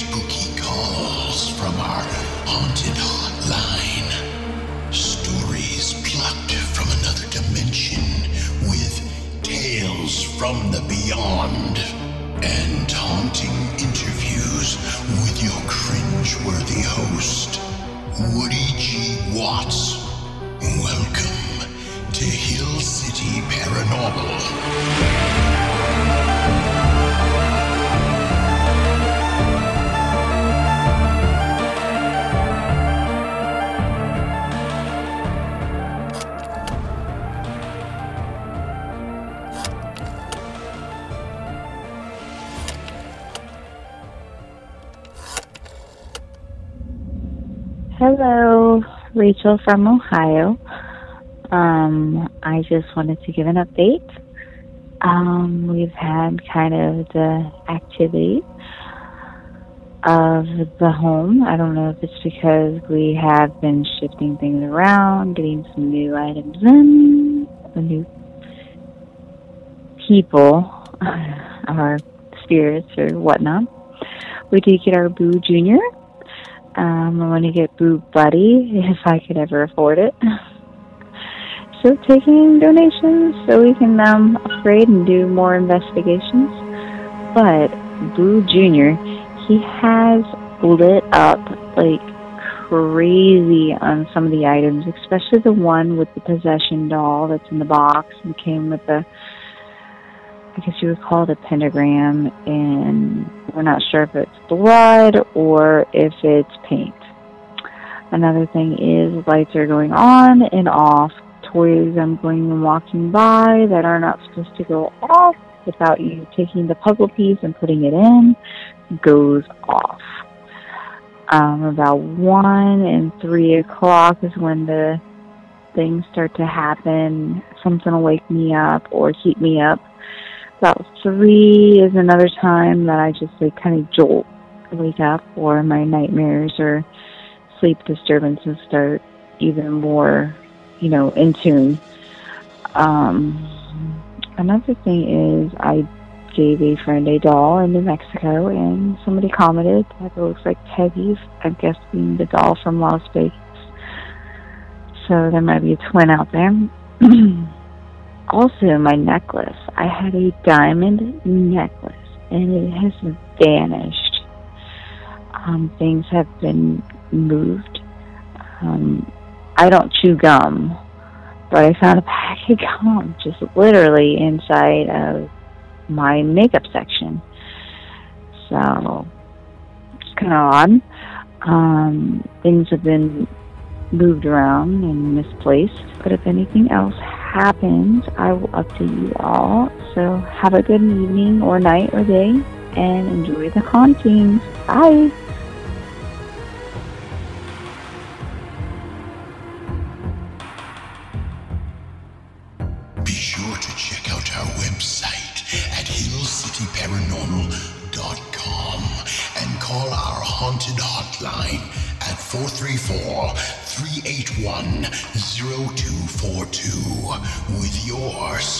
spooky calls from our haunted hotline. Stories plucked from another dimension with tales from the beyond and haunting interviews with your cringeworthy host, Woody G. Watts. Welcome to Hill City Paranormal. Hello, Rachel from Ohio. Um, I just wanted to give an update. Um, we've had kind of the activity of the home. I don't know if it's because we have been shifting things around, getting some new items in, the new people, our spirits or whatnot. We did get our Boo Junior. Um, I want to get Boo Buddy if I could ever afford it. So taking donations so we can um, upgrade and do more investigations. But Boo Jr., he has lit up like crazy on some of the items, especially the one with the possession doll that's in the box and came with the I guess you would call it a pentagram, and we're not sure if it's blood or if it's paint. Another thing is lights are going on and off. Toys I'm going and walking by that are not supposed to go off without you taking the puzzle piece and putting it in goes off. Um, about one and three o'clock is when the things start to happen. Something will wake me up or keep me up about three is another time that I just like kind of jolt, wake up, or my nightmares or sleep disturbances start even more, you know, in tune. Um, another thing is I gave a friend a doll in New Mexico, and somebody commented that it looks like Peggy's. I'm guessing the doll from Las Vegas. So there might be a twin out there. also my necklace. I had a diamond necklace and it has vanished. Um, things have been moved. Um, I don't chew gum, but I found a pack of gum just literally inside of my makeup section. So it's kind of odd. Um, things have been moved around and misplaced, but if anything else happens, I will update you all. So have a good evening or night or day and enjoy the hauntings. Bye. Be sure to check out our website at hillcityparanormal.com and call our haunted hotline at 434-381-0242 with your spooky tale.